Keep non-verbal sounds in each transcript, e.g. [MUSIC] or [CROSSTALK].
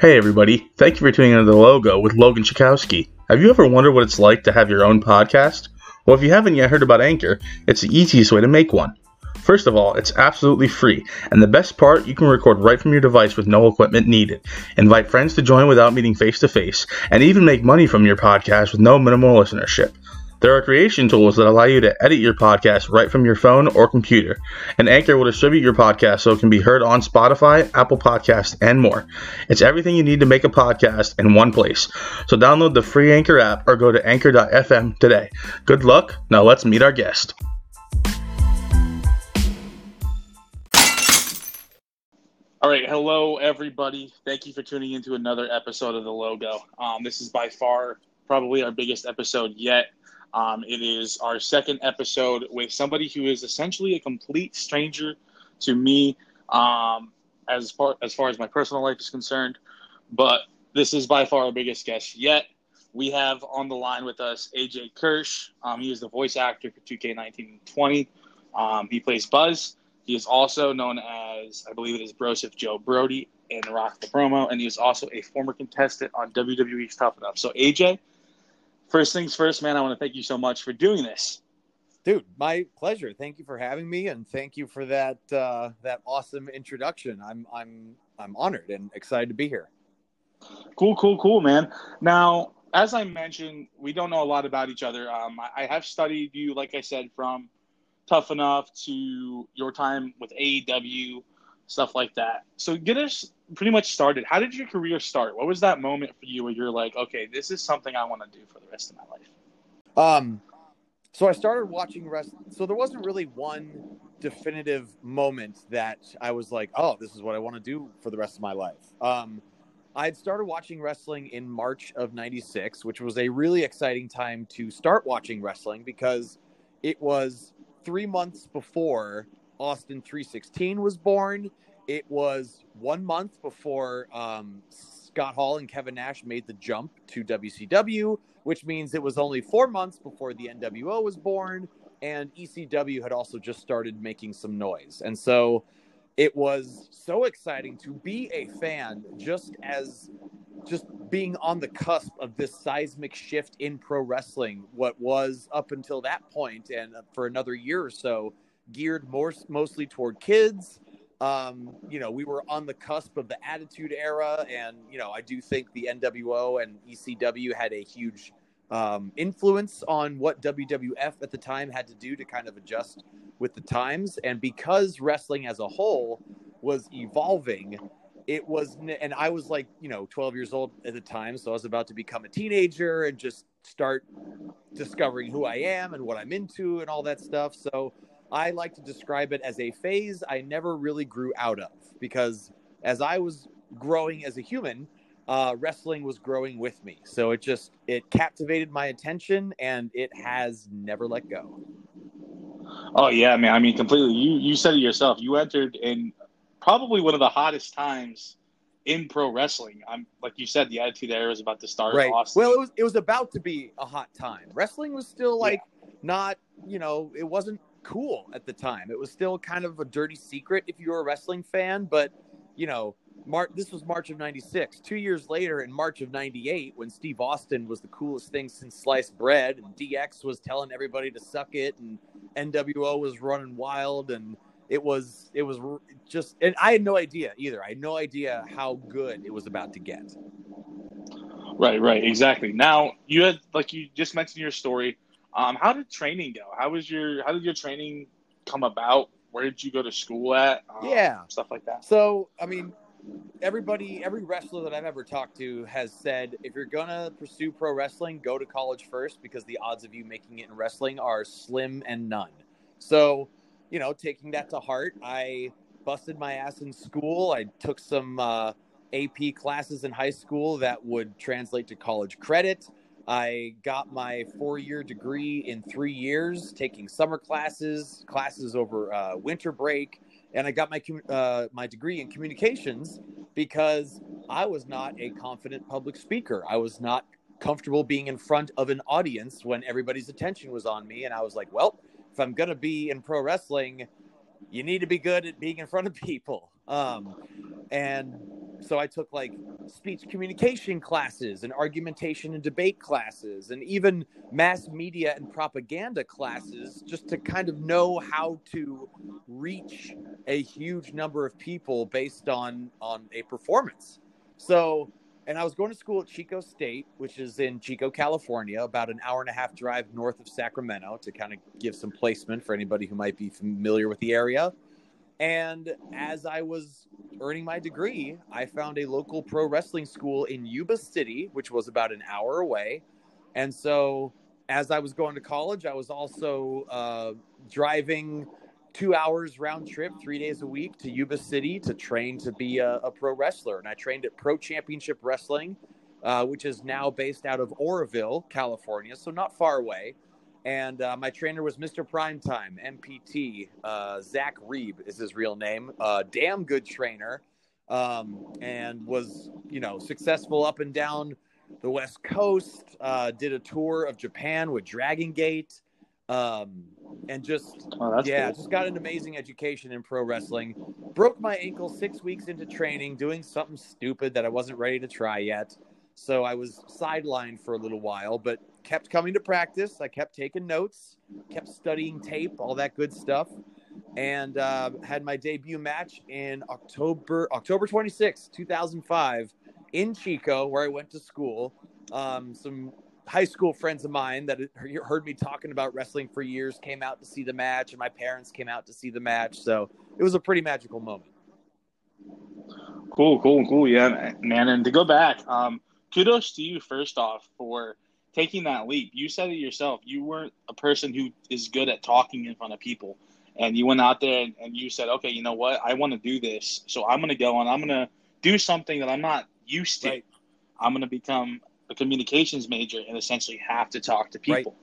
Hey everybody, thank you for tuning into the logo with Logan Chakowski. Have you ever wondered what it's like to have your own podcast? Well, if you haven't yet heard about Anchor, it's the easiest way to make one. First of all, it's absolutely free, and the best part, you can record right from your device with no equipment needed. Invite friends to join without meeting face to face, and even make money from your podcast with no minimal listenership. There are creation tools that allow you to edit your podcast right from your phone or computer, and Anchor will distribute your podcast so it can be heard on Spotify, Apple Podcasts, and more. It's everything you need to make a podcast in one place. So download the free Anchor app or go to anchor.fm today. Good luck. Now let's meet our guest. All right, hello everybody. Thank you for tuning into another episode of the Logo. Um, this is by far probably our biggest episode yet. Um, it is our second episode with somebody who is essentially a complete stranger to me um, as far as far as my personal life is concerned. But this is by far our biggest guest yet. We have on the line with us AJ Kirsch. Um, he is the voice actor for 2K1920. Um, he plays Buzz. He is also known as, I believe it is Broseph Joe Brody in Rock the Promo, and he is also a former contestant on WWE's Tough Enough. So, AJ, first things first, man, I want to thank you so much for doing this. Dude, my pleasure. Thank you for having me, and thank you for that uh, that awesome introduction. I'm I'm I'm honored and excited to be here. Cool, cool, cool, man. Now, as I mentioned, we don't know a lot about each other. Um, I, I have studied you, like I said, from Tough Enough to your time with AEW, stuff like that. So, get us pretty much started. How did your career start? What was that moment for you where you're like, okay, this is something I want to do for the rest of my life? Um, so I started watching wrestling. So there wasn't really one definitive moment that I was like, oh, this is what I want to do for the rest of my life. Um, I had started watching wrestling in March of 96, which was a really exciting time to start watching wrestling because it was three months before Austin 316 was born. It was one month before um, Scott Hall and Kevin Nash made the jump to WCW, which means it was only four months before the NWO was born, and ECW had also just started making some noise. And so it was so exciting to be a fan just as just being on the cusp of this seismic shift in pro wrestling what was up until that point and for another year or so geared more mostly toward kids um, you know, we were on the cusp of the Attitude Era, and you know, I do think the NWO and ECW had a huge um, influence on what WWF at the time had to do to kind of adjust with the times. And because wrestling as a whole was evolving, it was, and I was like, you know, 12 years old at the time, so I was about to become a teenager and just start discovering who I am and what I'm into and all that stuff. So I like to describe it as a phase I never really grew out of because as I was growing as a human, uh, wrestling was growing with me. So it just it captivated my attention and it has never let go. Oh yeah, man. I mean, completely. You you said it yourself. You entered in probably one of the hottest times in pro wrestling. I'm like you said, the Attitude Era was about to start. Right. Austin. Well, it was it was about to be a hot time. Wrestling was still like yeah. not you know it wasn't cool at the time. It was still kind of a dirty secret if you were a wrestling fan, but you know, March this was March of 96. 2 years later in March of 98 when Steve Austin was the coolest thing since sliced bread and DX was telling everybody to suck it and NWO was running wild and it was it was just and I had no idea either. I had no idea how good it was about to get. Right, right, exactly. Now, you had like you just mentioned your story um, how did training go? How was your How did your training come about? Where did you go to school at? Um, yeah, stuff like that. So, I mean, everybody, every wrestler that I've ever talked to has said if you're gonna pursue pro wrestling, go to college first because the odds of you making it in wrestling are slim and none. So, you know, taking that to heart, I busted my ass in school. I took some uh, AP classes in high school that would translate to college credit. I got my four year degree in three years, taking summer classes, classes over uh, winter break, and I got my uh, my degree in communications because I was not a confident public speaker. I was not comfortable being in front of an audience when everybody's attention was on me, and I was like, well, if I'm gonna be in pro wrestling, you need to be good at being in front of people. Um, and so I took like speech communication classes and argumentation and debate classes and even mass media and propaganda classes just to kind of know how to reach a huge number of people based on on a performance. So, and I was going to school at Chico State, which is in Chico, California, about an hour and a half drive north of Sacramento to kind of give some placement for anybody who might be familiar with the area. And as I was earning my degree, I found a local pro wrestling school in Yuba City, which was about an hour away. And so, as I was going to college, I was also uh, driving two hours round trip, three days a week to Yuba City to train to be a, a pro wrestler. And I trained at Pro Championship Wrestling, uh, which is now based out of Oroville, California, so not far away and uh, my trainer was Mr. Primetime, MPT. Uh, Zach Reeb is his real name. Damn good trainer, um, and was you know successful up and down the West Coast. Uh, did a tour of Japan with Dragon Gate, um, and just oh, yeah, cool. just got an amazing education in pro wrestling. Broke my ankle six weeks into training, doing something stupid that I wasn't ready to try yet. So I was sidelined for a little while, but kept coming to practice. I kept taking notes, kept studying tape, all that good stuff, and uh, had my debut match in October October 26, 2005, in Chico, where I went to school. Um, some high school friends of mine that heard me talking about wrestling for years came out to see the match, and my parents came out to see the match. So it was a pretty magical moment. Cool, cool, cool. Yeah, man. And to go back, um, kudos to you first off for taking that leap. You said it yourself. You weren't a person who is good at talking in front of people. And you went out there and, and you said, okay, you know what? I want to do this. So I'm going to go and I'm going to do something that I'm not used to. Right. I'm going to become a communications major and essentially have to talk to people. Right.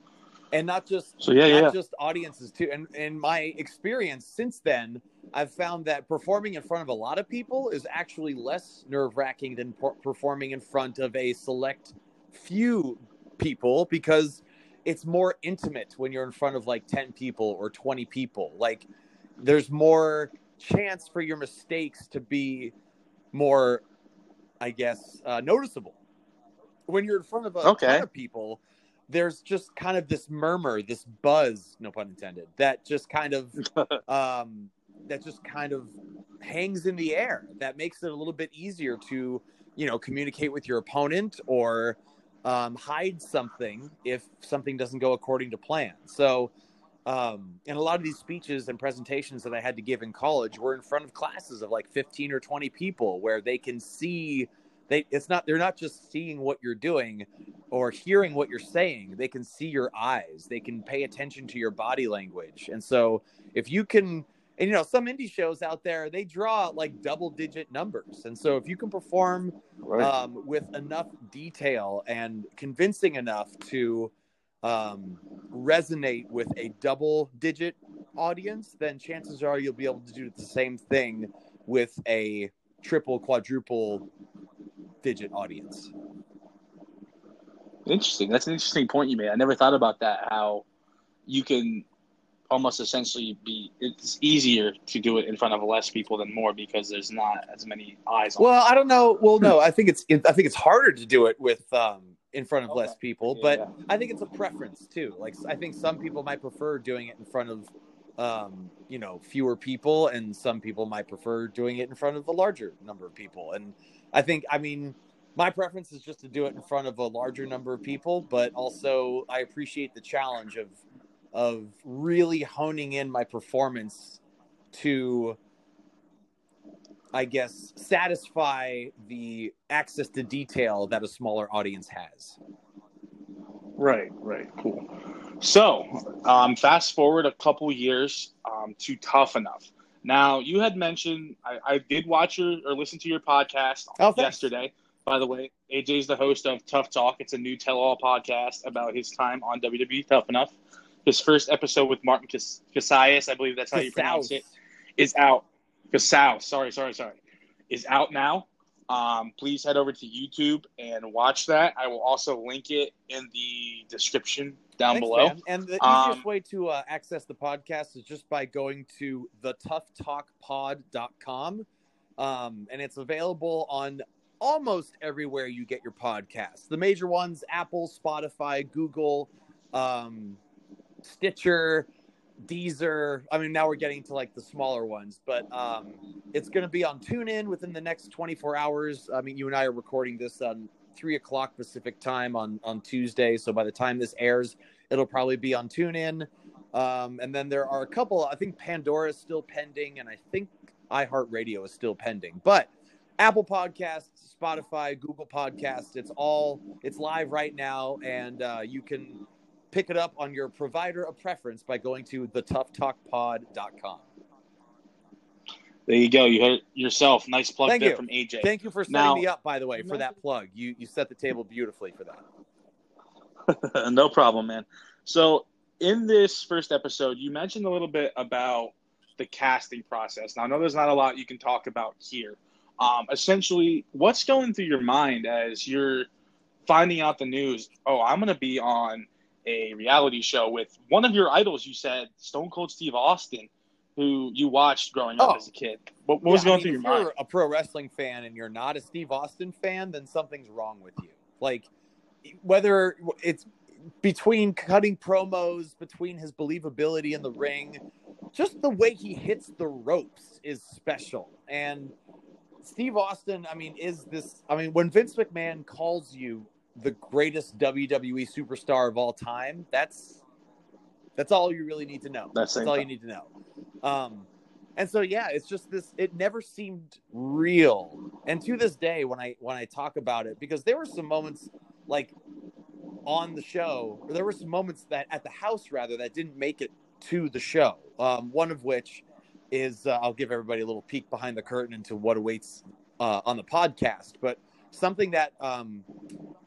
And not just so yeah, not yeah. just audiences too. And in my experience since then, I've found that performing in front of a lot of people is actually less nerve wracking than performing in front of a select few people because it's more intimate when you're in front of like 10 people or 20 people. Like there's more chance for your mistakes to be more, I guess, uh, noticeable. When you're in front of a okay. ton of people, there's just kind of this murmur, this buzz, no pun intended, that just kind of [LAUGHS] um, that just kind of hangs in the air. That makes it a little bit easier to, you know, communicate with your opponent or um, hide something if something doesn't go according to plan. So, um, and a lot of these speeches and presentations that I had to give in college were in front of classes of like 15 or 20 people where they can see they it's not they're not just seeing what you're doing or hearing what you're saying. They can see your eyes. They can pay attention to your body language. And so if you can and you know some indie shows out there they draw like double digit numbers. And so if you can perform right. um, with enough detail and convincing enough to um, resonate with a double digit audience then chances are you'll be able to do the same thing with a triple quadruple digit audience interesting that's an interesting point you made i never thought about that how you can almost essentially be it's easier to do it in front of less people than more because there's not as many eyes on well it. i don't know well no i think it's i think it's harder to do it with um in front of okay. less people yeah, but yeah. i think it's a preference too like i think some people might prefer doing it in front of um you know fewer people and some people might prefer doing it in front of a larger number of people and i think i mean my preference is just to do it in front of a larger number of people but also i appreciate the challenge of of really honing in my performance to I guess satisfy the access to detail that a smaller audience has. Right, right, cool. So, um, fast forward a couple years um, to Tough Enough. Now, you had mentioned I, I did watch your or listen to your podcast oh, yesterday. By the way, AJ is the host of Tough Talk. It's a new tell-all podcast about his time on WWE Tough Enough his first episode with Martin Cassius, I believe that's how you pronounce it, is out. Casaus, sorry, sorry, sorry, is out now. Um, please head over to YouTube and watch that. I will also link it in the description down Thanks, below. Man. And the um, easiest way to uh, access the podcast is just by going to thetoughtalkpod.com Um, and it's available on almost everywhere you get your podcasts. The major ones Apple, Spotify, Google, um, Stitcher, Deezer. I mean, now we're getting to like the smaller ones, but um, it's going to be on TuneIn within the next 24 hours. I mean, you and I are recording this on three o'clock Pacific time on on Tuesday, so by the time this airs, it'll probably be on TuneIn. Um, and then there are a couple. I think Pandora is still pending, and I think iHeartRadio is still pending. But Apple Podcasts, Spotify, Google Podcasts, it's all it's live right now, and uh, you can pick it up on your provider of preference by going to thetoughtalkpod.com. There you go. You hit yourself. Nice plug Thank there you. from AJ. Thank you for setting Now- me up, by the way, for that plug. You you set the table beautifully for that. [LAUGHS] no problem, man. So, in this first episode, you mentioned a little bit about the casting process. Now, I know there's not a lot you can talk about here. Um, essentially, what's going through your mind as you're finding out the news? Oh, I'm going to be on a reality show with one of your idols. You said Stone Cold Steve Austin, who you watched growing up Oh. as a kid. What, what was Yeah, I going mean, through your if mind? you're a pro wrestling fan and you're not a Steve Austin fan, then something's wrong with you. Like whether it's between cutting promos, between his believability in the ring, just the way he hits the ropes is special. And Steve Austin, I mean, is this I mean, when Vince McMahon calls you the greatest WWE superstar of all time, that's that's all you really need to know. That's That's all you need to know. Um, and so yeah, it's just this. It never seemed real, and to this day, when I when I talk about it, because there were some moments like on the show, there were some moments that at the house rather that didn't make it to the show. Um, one of which is uh, I'll give everybody a little peek behind the curtain into what awaits uh, on the podcast, but something that um,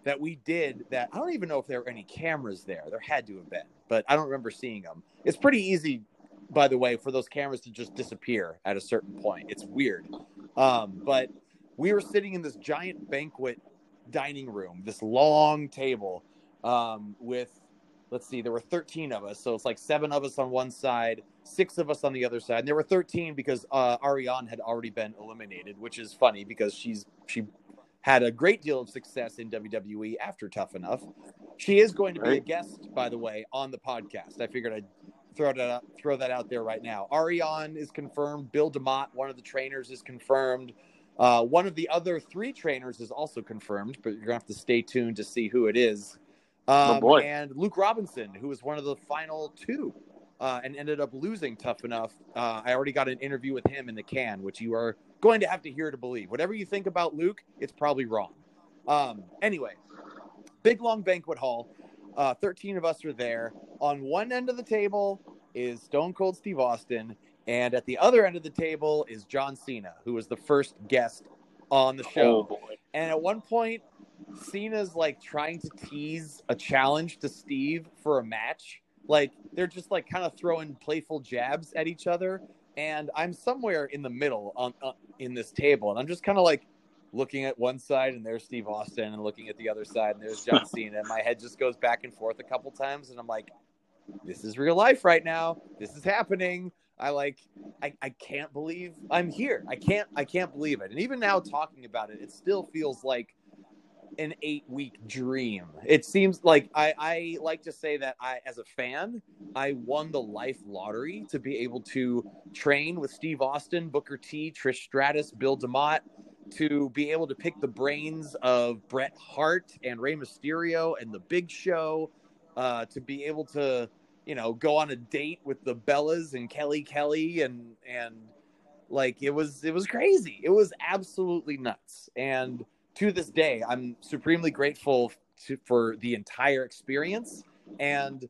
that we did that I don't even know if there were any cameras there. There had to have been, but I don't remember seeing them. It's pretty easy, by the way, for those cameras to just disappear at a certain point. It's weird. Um, but we were sitting in this giant banquet dining room, this long table um, with, let's see, there were 13 of us. So it's like seven of us on one side, six of us on the other side. And there were 13 because uh, Ariane had already been eliminated, which is funny because she's she had a great deal of success in WWE after Tough Enough. She is going to be a guest, by the way, on the podcast. I figured I'd throw that out, throw that out there right now. Ariane is confirmed. Bill DeMott, one of the trainers, is confirmed. Uh, one of the other three trainers is also confirmed, but you're gonna have to stay tuned to see who it is. Um, Oh, boy. And Luke Robinson, who was one of the final two, uh, and ended up losing tough enough. Uh, I already got an interview with him in the can, which you are going to have to hear to believe. Whatever you think about Luke, it's probably wrong. Um, anyway, big long banquet hall. Uh, 13 of us are there. On one end of the table is Stone Cold Steve Austin, and at the other end of the table is John Cena, who was the first guest on the Oh show. boy. And at one point, Cena's like trying to tease a challenge to Steve for a match. Like they're just like kind of throwing playful jabs at each other. And I'm somewhere in the middle on uh, in this table, and I'm just kind of like looking at one side, and there's Steve Austin, and looking at the other side, and there's John [LAUGHS] Cena. And my head just goes back and forth a couple times, and I'm like, "This is real life right now. This is happening." I like, I, I can't believe I'm here. I can't, I can't believe it. And even now talking about it, it still feels like an eight week dream. It seems like I, I like to say that I, as a fan, I won the life lottery to be able to train with Steve Austin, Booker T, Trish Stratus, Bill DeMott, to be able to pick the brains of Bret Hart and Rey Mysterio and the Big Show, uh, to be able to, you know, go on a date with the Bellas and Kelly Kelly and and like it was it was crazy. It was absolutely nuts. And to this day, I'm supremely grateful to, for the entire experience. And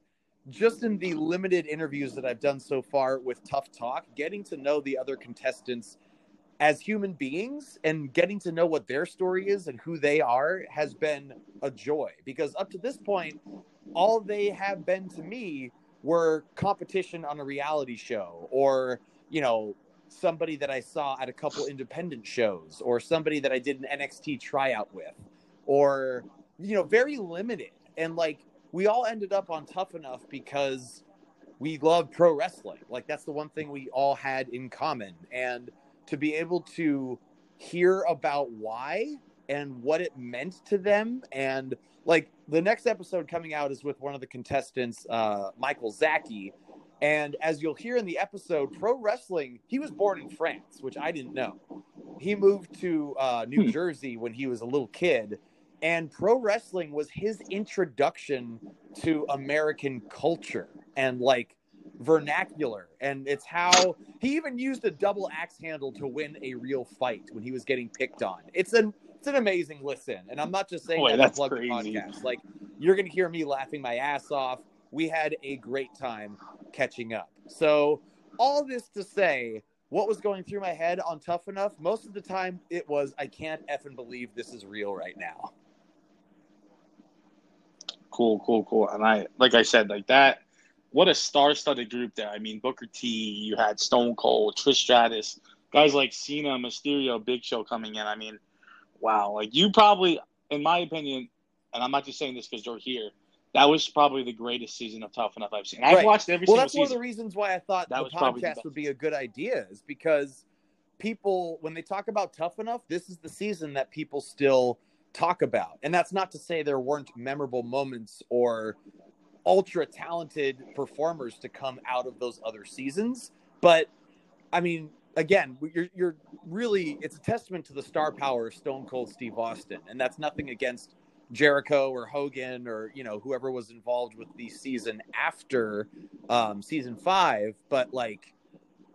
just in the limited interviews that I've done so far with Tough Talk, getting to know the other contestants as human beings and getting to know what their story is and who they are has been a joy. Because up to this point, all they have been to me were competition on a reality show or, you know, somebody that I saw at a couple independent shows or somebody that I did an NXT tryout with or you know very limited and like we all ended up on tough enough because we love pro wrestling like that's the one thing we all had in common and to be able to hear about why and what it meant to them. And like the next episode coming out is with one of the contestants, uh, Michael Zaki. And as you'll hear in the episode, pro wrestling, he was born in France, which I didn't know. He moved to uh, New Hmm. Jersey when he was a little kid. And pro wrestling was his introduction to American culture and like vernacular. And it's how he even used a double axe handle to win a real fight when he was getting picked on. It's an it's an amazing listen. And I'm not just saying Boy, that that's to plug crazy. the podcast. Like you're gonna hear me laughing my ass off. We had a great time catching up. So all this to say, what was going through my head on Tough Enough? Most of the time, it was I can't effing believe this is real right now. Cool, cool, cool. And I, like I said, like that. What a star-studded group there. I mean, Booker T. You had Stone Cold, Trish Stratus, guys like Cena, Mysterio, Big Show coming in. I mean, wow. Like you probably, in my opinion, and I'm not just saying this because you're here. That was probably the greatest season of Tough Enough I've seen. I've Right. watched every Well, that's one of season. the reasons why I thought That the probably the podcast would be a good idea, is because people, when they talk about Tough Enough, this is the season that people still talk about. And that's not to say there weren't memorable moments or ultra talented performers to come out of those other seasons. But I mean, again, you're, you're really, it's a testament to the star power of Stone Cold Steve Austin. And that's nothing against Jericho or Hogan or, you know, whoever was involved with the season after um, season five. But like,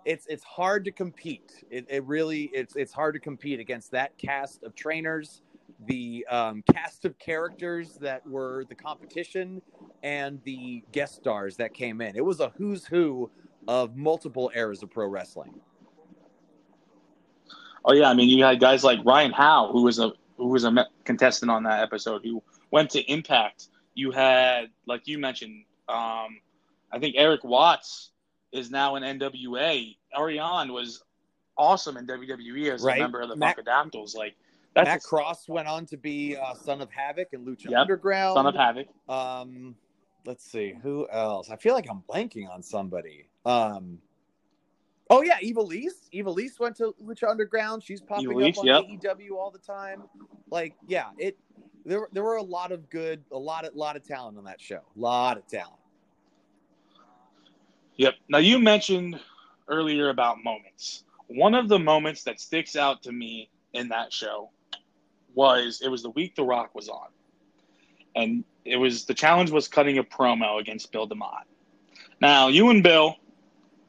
it's it's hard to compete. It, it really it's it's hard to compete against that cast of trainers, the um, cast of characters that were the competition, and the guest stars that came in. It was a who's who of multiple eras of pro wrestling. Oh yeah, I mean, you had guys like Ryan Howe, who was a who was a contestant on that episode, who went to Impact. You had, like you mentioned, um, I think Eric Watts is now in NWA. Ariane was awesome in WWE as Right. a member of the Matt- Funkadactyls. Like that's Matt a Cross went on to be uh, Son of Havoc and Lucha Yep. Underground. son of havoc. Um, let's see who else. I feel like I'm blanking on somebody. Um, oh yeah, Ivelisse. Eva Lise went to Lucha Underground. She's popping Ivelisse, up on yep. AEW all the time. Like, yeah, it. There, there were a lot of good, a lot of, lot of talent on that show. A lot of talent. Yep. Now you mentioned earlier about moments. One of the moments that sticks out to me in that show was it was the week The Rock was on, and it was the challenge was cutting a promo against Bill DeMott. Now you and Bill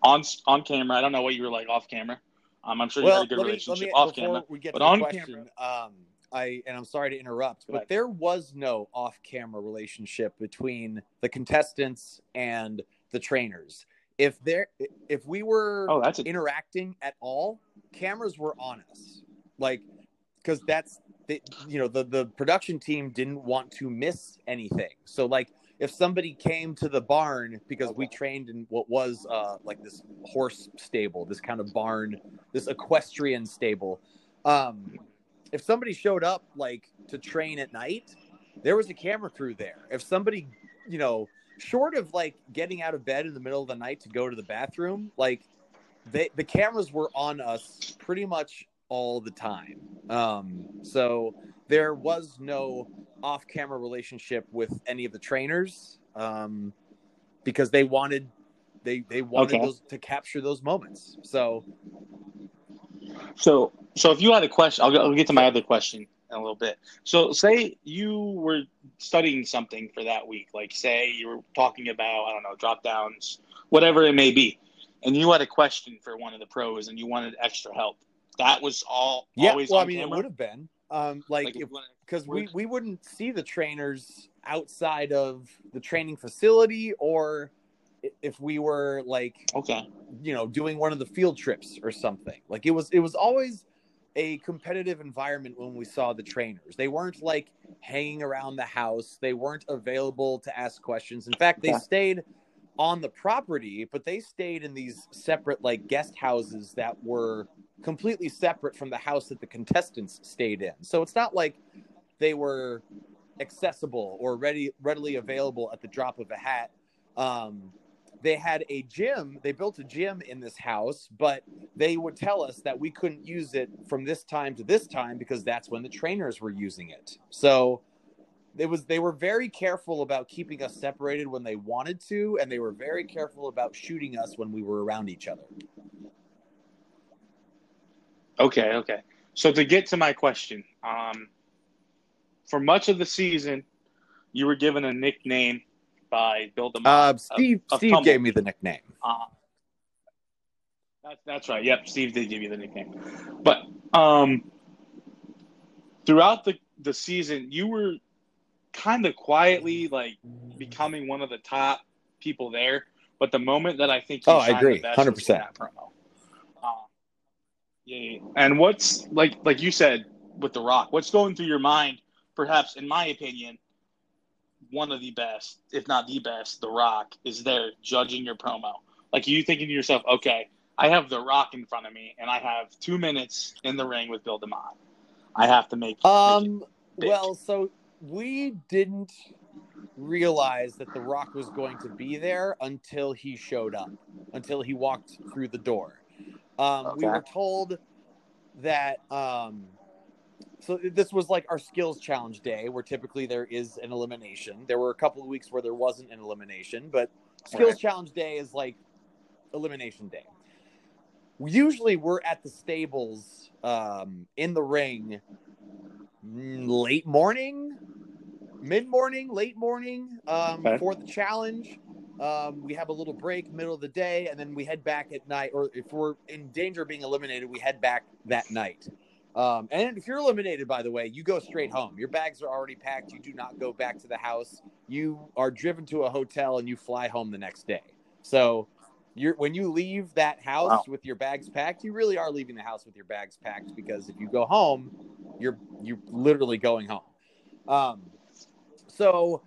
on on camera. I don't know what you were like off camera. Um, I'm sure you had a good me, relationship me off camera. we get but on question, um, I and I'm sorry to interrupt, but there was no off-camera relationship between the contestants and the trainers. If there, if we were Oh, that's a interacting at all, cameras were on us. Like, because that's the you know the the production team didn't want to miss anything. So like, if somebody came to the barn because we trained in what was uh like this horse stable, this kind of barn, this equestrian stable. Um, if somebody showed up like to train at night, there was a camera crew there. If somebody, you know, short of like getting out of bed in the middle of the night to go to the bathroom, like they the cameras were on us pretty much all the time. Um, so there was no off-camera relationship with any of the trainers um, because they wanted they they wanted Okay. those to capture those moments. So So, so if you had a question, I'll, I'll get to my other question in a little bit. So, say you were studying something for that week, like say you were talking about, I don't know, drop downs, whatever it may be, and you had a question for one of the pros and you wanted extra help. That was all yeah, always well, I mean, it would have been. Um, like, Like, if if you wanted- because we, Would- we wouldn't see the trainers outside of the training facility or if we were like okay, you know doing one of the field trips or something. Like it was it was always a competitive environment when we saw the trainers. They weren't like hanging around the house. They weren't available to ask questions. In fact they Okay. stayed on the property but they stayed in these separate like guest houses that were completely separate from the house that the contestants stayed in so it's not like they were accessible or ready readily available at the drop of a hat um they had a gym. They built a gym in this house, but they would tell us that we couldn't use it from this time to this time because that's when the trainers were using it. So it was they were very careful about keeping us separated when they wanted to, and they were very careful about shooting us when we were around each other. Okay, okay. So to get to my question, um, for much of the season, you were given a nickname by Bill DeMott. Uh, Steve of Steve Tumble. gave me the nickname. Uh, that's that's right. Yep, Steve did give you the nickname. But um, throughout the the season, you were kind of quietly like becoming one of the top people there. But the moment that I think Oh, I agree. the best was 100%. that promo. Um, yeah. And what's like like you said with The Rock? What's going through your mind? Perhaps, in my opinion, one of the best, if not the best, The Rock is there judging your promo. Like you thinking to yourself, okay, I have The Rock in front of me, and I have two minutes in the ring with Bill DeMott. I have to make. make. Um. big. Well, so we didn't realize that The Rock was going to be there until he showed up, until he walked through the door. Um, We were told that. Um, so this was like our skills challenge day, where typically there is an elimination. There were a couple of weeks where there wasn't an elimination, but skills Right. challenge day is like elimination day. Usually, we're at the stables um, in the ring mm, late morning, mid morning, late morning um, Okay. for the challenge. Um, we have a little break, middle of the day, and then we head back at night. Or if we're in danger of being eliminated, we head back that night. Um, and if you're eliminated, by the way, you go straight home. Your bags are already packed. You do not go back to the house. You are driven to a hotel and you fly home the next day. So you're when you leave that house Wow. with your bags packed, you really are leaving the house with your bags packed because if you go home, you're you're literally going home. Um, so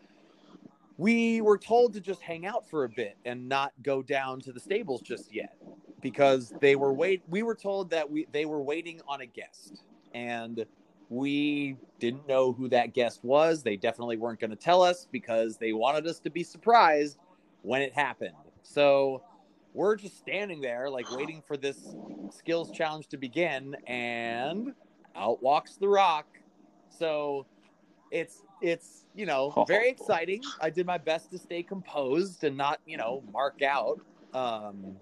we were told to just hang out for a bit and not go down to the stables just yet because they were wait we were told that we they were waiting on a guest and we didn't know who that guest was. They definitely weren't going to tell us because they wanted us to be surprised when it happened. So we're just standing there like waiting for this skills challenge to begin and out walks the rock. So it's it's you know very exciting. I did my best to stay composed and not you know mark out. Um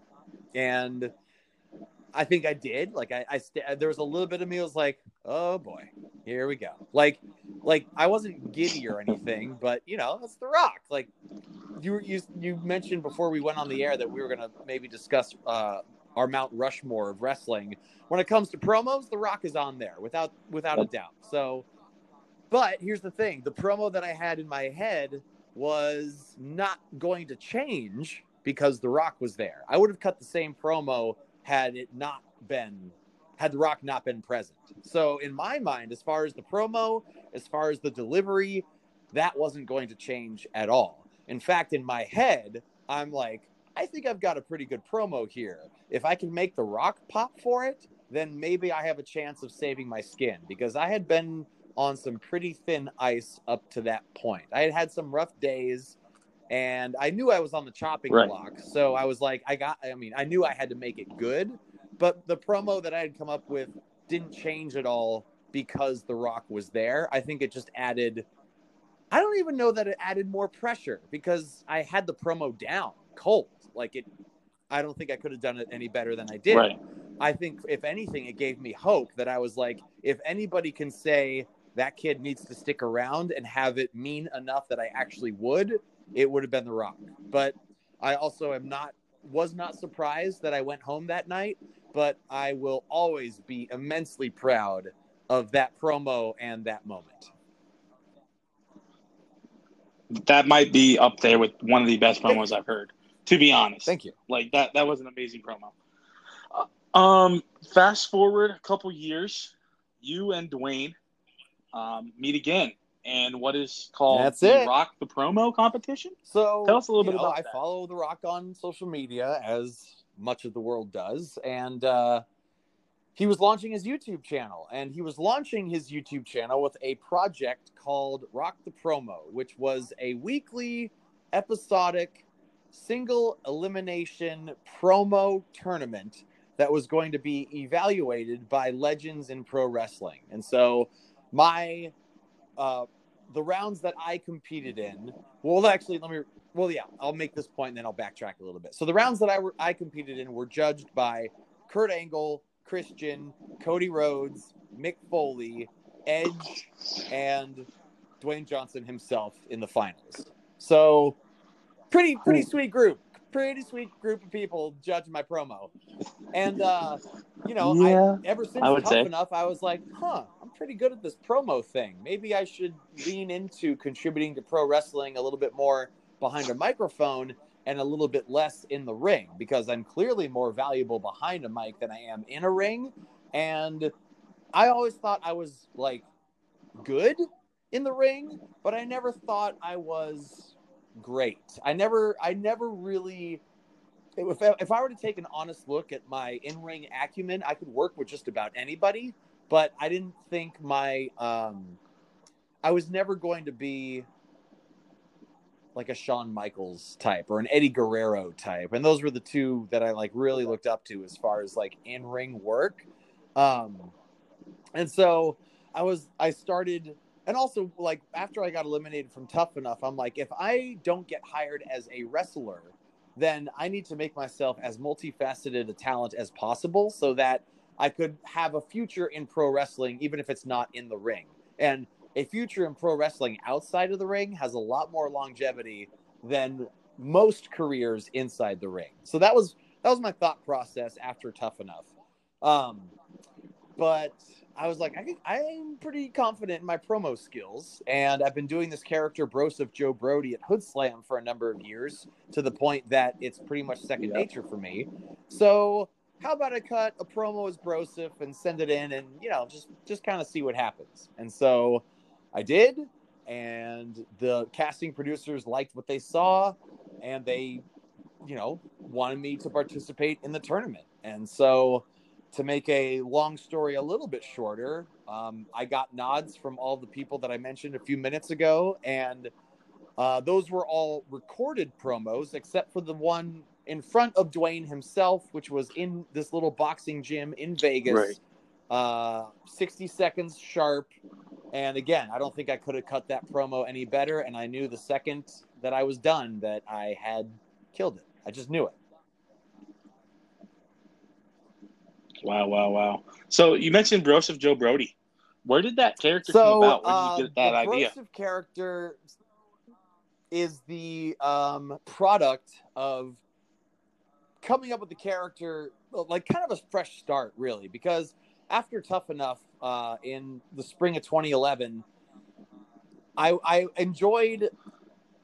and i think i did. Like i, I st- there was a little bit of me was like oh boy here we go. Like like i wasn't giddy or anything but you know it's the rock. Like you were- you you mentioned before we went on the air that we were going to maybe discuss uh our mount rushmore of wrestling. When it comes to promos the rock is on there without without a doubt. So but here's the thing the promo that I had in my head was not going to change because The Rock was there. I would have cut the same promo had it not been, had The Rock not been present. So, in my mind, as far as the promo, as far as the delivery, that wasn't going to change at all. In fact, in my head, I'm like, I think I've got a pretty good promo here. If I can make The Rock pop for it, then maybe I have a chance of saving my skin because I had been on some pretty thin ice up to that point. I had had some rough days and I knew I was on the chopping Right. block. So I was like, I got, I mean, I knew I had to make it good, but the promo that I had come up with didn't change at all because The Rock was there. I think it just added, I don't even know that it added more pressure because I had the promo down cold. Like it, I don't think I could have done it any better than I did. Right. I think if anything, it gave me hope that I was like, if anybody can say that kid needs to stick around and have it mean enough that I actually would, it would have been The Rock. But I also am not was not surprised that I went home that night, but I will always be immensely proud of that promo and that moment. That might be up there with one of the best promos I've heard. To be honest, Thank you. Like that, that was an amazing promo. Uh, um, fast forward a couple years, you and Dwayne um, meet again, and what is called That's the it. Rock the Promo competition. So Tell us a little bit know, about I that. follow The Rock on social media as much of the world does, and uh, he was launching his YouTube channel, and he was launching his YouTube channel with a project called Rock the Promo, which was a weekly, episodic single elimination promo tournament that was going to be evaluated by legends in pro wrestling. And so my uh the rounds that I competed in, well actually let me well yeah, I'll make this point and then I'll backtrack a little bit. So the rounds that I were I competed in were judged by Kurt Angle, Christian, Cody Rhodes, Mick Foley, Edge, and Dwayne Johnson himself in the finals. So pretty pretty sweet group pretty sweet group of people judging my promo. And uh you know Yeah, I, ever since I would tough say. enough i was like huh i'm pretty good at this promo thing. Maybe i should lean into contributing to pro wrestling a little bit more behind a microphone and a little bit less in the ring because i'm clearly more valuable behind a mic than i am in a ring. And i always thought i was like good in the ring but i never thought i was great. I never, I never really. If I, if I were to take an honest look at my in-ring acumen, I could work with just about anybody. But I didn't think my, um, I was never going to be like a Shawn Michaels type or an Eddie Guerrero type, and those were the two that I like really looked up to as far as like in-ring work. Um, and so I was, I started and also like after I got eliminated from Tough Enough, I'm like, if I don't get hired as a wrestler, then I need to make myself as multifaceted a talent as possible so that I could have a future in pro wrestling, even if it's not in the ring. And a future in pro wrestling outside of the ring has a lot more longevity than most careers inside the ring. So that was that was my thought process after Tough Enough. Um, but I was like, I can, I'm pretty confident in my promo skills, and I've been doing this character Broseph Joe Brody at Hoodslam for a number of years to the point that it's pretty much second Yep. nature for me. So how about I cut a promo as Broseph and send it in, and you know, just just kind of see what happens. And so I did, and the casting producers liked what they saw, and they, you know, wanted me to participate in the tournament, and so to make a long story a little bit shorter, um, I got nods from all the people that I mentioned a few minutes ago, and uh, those were all recorded promos, except for the one in front of Dwayne himself, which was in this little boxing gym in Vegas. Right. Uh, 60 seconds sharp. And again, I don't think I could have cut that promo any better. And I knew the second that I was done that I had killed it. I just knew it. Wow, wow, wow. So you mentioned Broseph Joe Brody. Where did that character so come about? Where did you get that the idea? Broseph character is the um, product of coming up with the character like kind of a fresh start really because after tough enough uh, in the spring of 2011 I, I enjoyed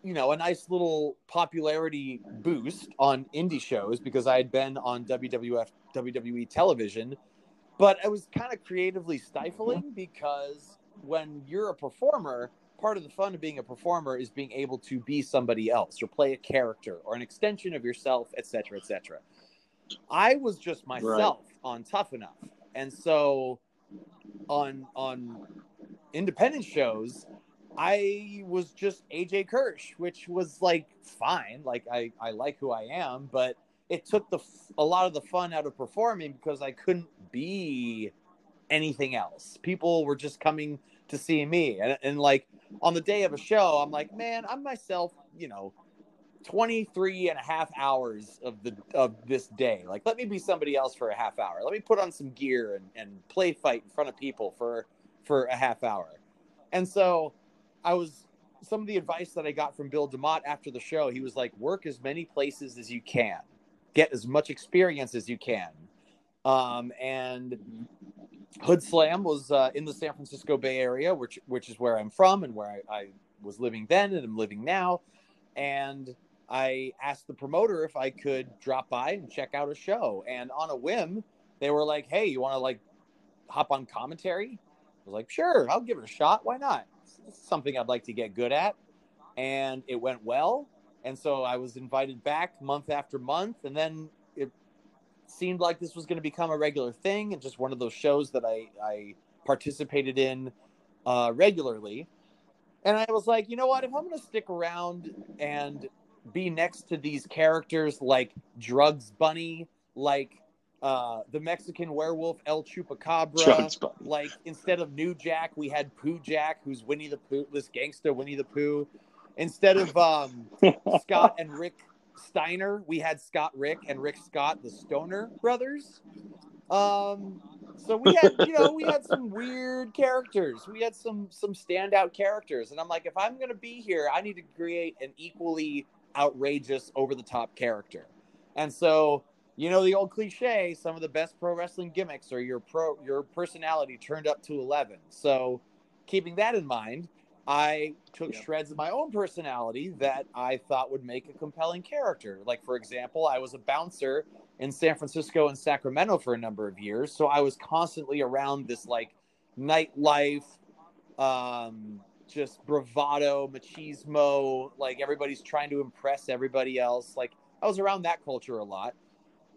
you know a nice little popularity boost on indie shows because i had been on wwf wwe television but it was kind of creatively stifling mm-hmm. because when you're a performer part of the fun of being a performer is being able to be somebody else or play a character or an extension of yourself etc etc i was just myself on tough enough. And so on on independent shows i was just aj kirsch which was like fine. Like i i like who i am but it took the a lot of the fun out of performing because i couldn't be anything else. People were just coming to see me. And, and like on the day of a show i'm like man i'm myself you know 23 and a half hours of the of this day. Like let me be somebody else for a half hour. Let me put on some gear and, and play fight in front of people for for a half hour. And so i was some of the advice that i got from bill demott after the show he was like work as many places as you can get as much experience as you can um, and hoodslam was uh, in the san francisco bay area which which is where i'm from and where I, I was living then and i'm living now and I asked the promoter if I could drop by and check out a show. And on a whim, they were like, "Hey, you want to like hop on commentary?" I was like, "Sure, I'll give it a shot. Why not? Something I'd like to get good at." And it went well. And so I was invited back month after month, and then it seemed like this was going to become a regular thing and just one of those shows that I I participated in uh, regularly. And I was like, you know what? If I'm going to stick around and be next to these characters like Drugs Bunny, like uh, the Mexican werewolf El Chupacabra. Like instead of New Jack, we had Pooh Jack, who's Winnie the Pooh, this gangster Winnie the Pooh. Instead of um, [LAUGHS] Scott and Rick Steiner, we had Scott Rick and Rick Scott, the Stoner brothers. Um, so we had, you know, we had some weird characters. We had some some standout characters, and I'm like, if I'm gonna be here, I need to create an equally outrageous, over the top character. And so, you know, the old cliche: some of the best pro wrestling gimmicks are your pro your personality turned up to eleven. So, keeping that in mind, I took Yep. shreds of my own personality that I thought would make a compelling character. Like, for example, I was a bouncer in San Francisco and Sacramento for a number of years. So I was constantly around this like nightlife, um, just bravado, machismo, like everybody's trying to impress everybody else. Like I was around that culture a lot.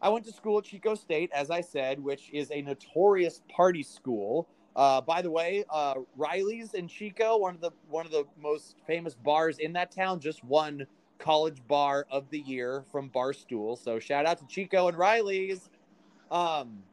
I went to school at Chico State, as I said, which is a notorious party school. Uh, by the way, uh, Riley's in Chico, one of the one of the most famous bars in that town, just won college bar of the year from Barstool. So shout out to Chico and Riley's. Um,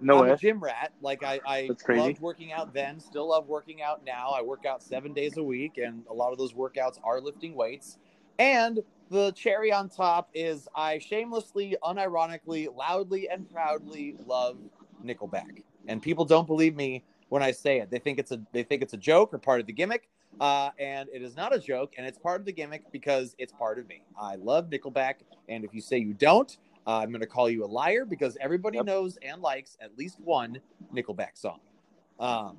No I'm a gym rat. Like I, I loved working out then, still love working out now. I work out seven days a week, and a lot of those workouts are lifting weights. And the cherry on top is I shamelessly, unironically, loudly, and proudly love Nickelback. And people don't believe me when I say it. They think it's a they think it's a joke or part of the gimmick. Uh, and it is not a joke, and it's part of the gimmick because it's part of me. I love Nickelback, and if you say you don't, uh, I'm going to call you a liar because everybody Yep. knows and likes at least one Nickelback song. Um,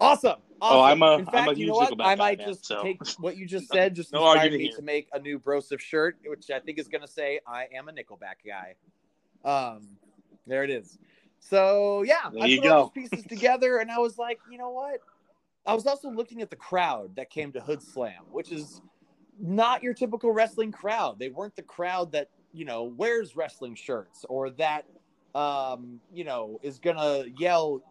awesome. Oh. I'm a- In I'm a fact, you know what? I might man, just so- take [LAUGHS] what you just said, just No inspired me here. to make a new Broseph shirt, which I think is going to say I am a Nickelback guy. Um, there it is. So yeah, There I put all go. those pieces together, and I was like, you know what? I was also looking at the crowd that came to Hoodslam, which is not your typical wrestling crowd. They weren't the crowd that you know wears wrestling shirts or that um, you know is gonna yell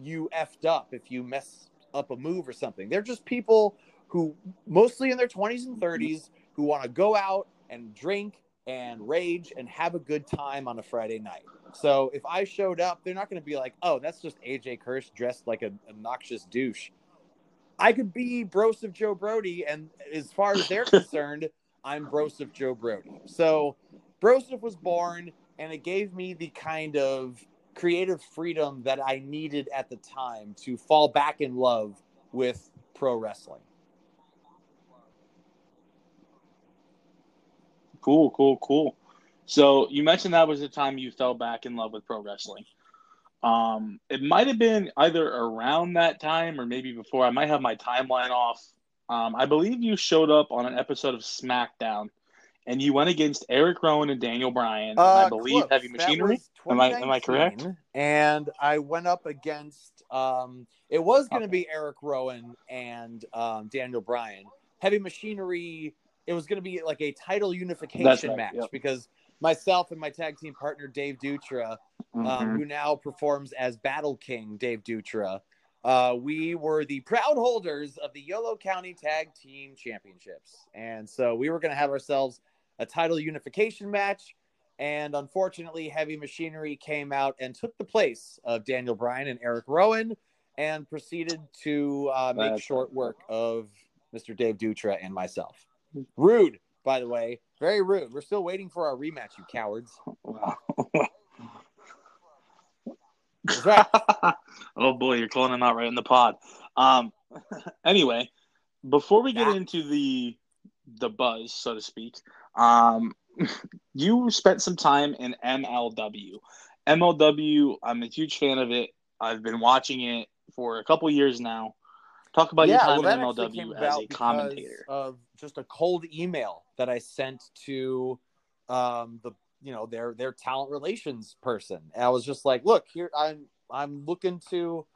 you effed up if you mess up a move or something. They're just people who mostly in their 20s and 30s who want to go out and drink and rage and have a good time on a Friday night. So if I showed up, they're not going to be like, "Oh, that's just AJ Kirsch dressed like a obnoxious douche." I could be Broseph Joe Brody, and as far as they're concerned, I'm Broseph Joe Brody. So Broseph was born, and it gave me the kind of creative freedom that I needed at the time to fall back in love with pro wrestling. Cool, cool, cool. So you mentioned that was the time you fell back in love with pro wrestling. Um, it might have been either around that time or maybe before. I might have my timeline off. Um, I believe you showed up on an episode of SmackDown, and you went against Eric Rowan and Daniel Bryan. and I believe Uh, close. Heavy Machinery. Am I- am I correct? And I went up against. Um, it was going to be Eric Rowan and um, Daniel Bryan. Heavy Machinery. It was going to be like a title unification right, match yep. because myself and my tag team partner Dave Dutra, um, Mhm. who now performs as Battle King Dave Dutra. Uh, we were the proud holders of the Yolo County Tag Team Championships. And so we were going to have ourselves a title unification match. And unfortunately, Heavy Machinery came out and took the place of Daniel Bryan and Eric Rowan and proceeded to uh, make That's- short work of Mr. Dave Dutra and myself. Rude, by the way. Very rude. We're still waiting for our rematch, you cowards. Right. [LAUGHS] oh boy, you're calling him out right in the pod. Um, anyway, before we get Yeah. into the the buzz, so to speak, um, [LAUGHS] you spent some time in MLW. MLW, I'm a huge fan of it. I've been watching it for a couple years now. Talk about your time that in MLW as a commentator. Of just a cold email that I sent to um, the you know their their talent relations person. And I was just like, look here, I'm I'm looking to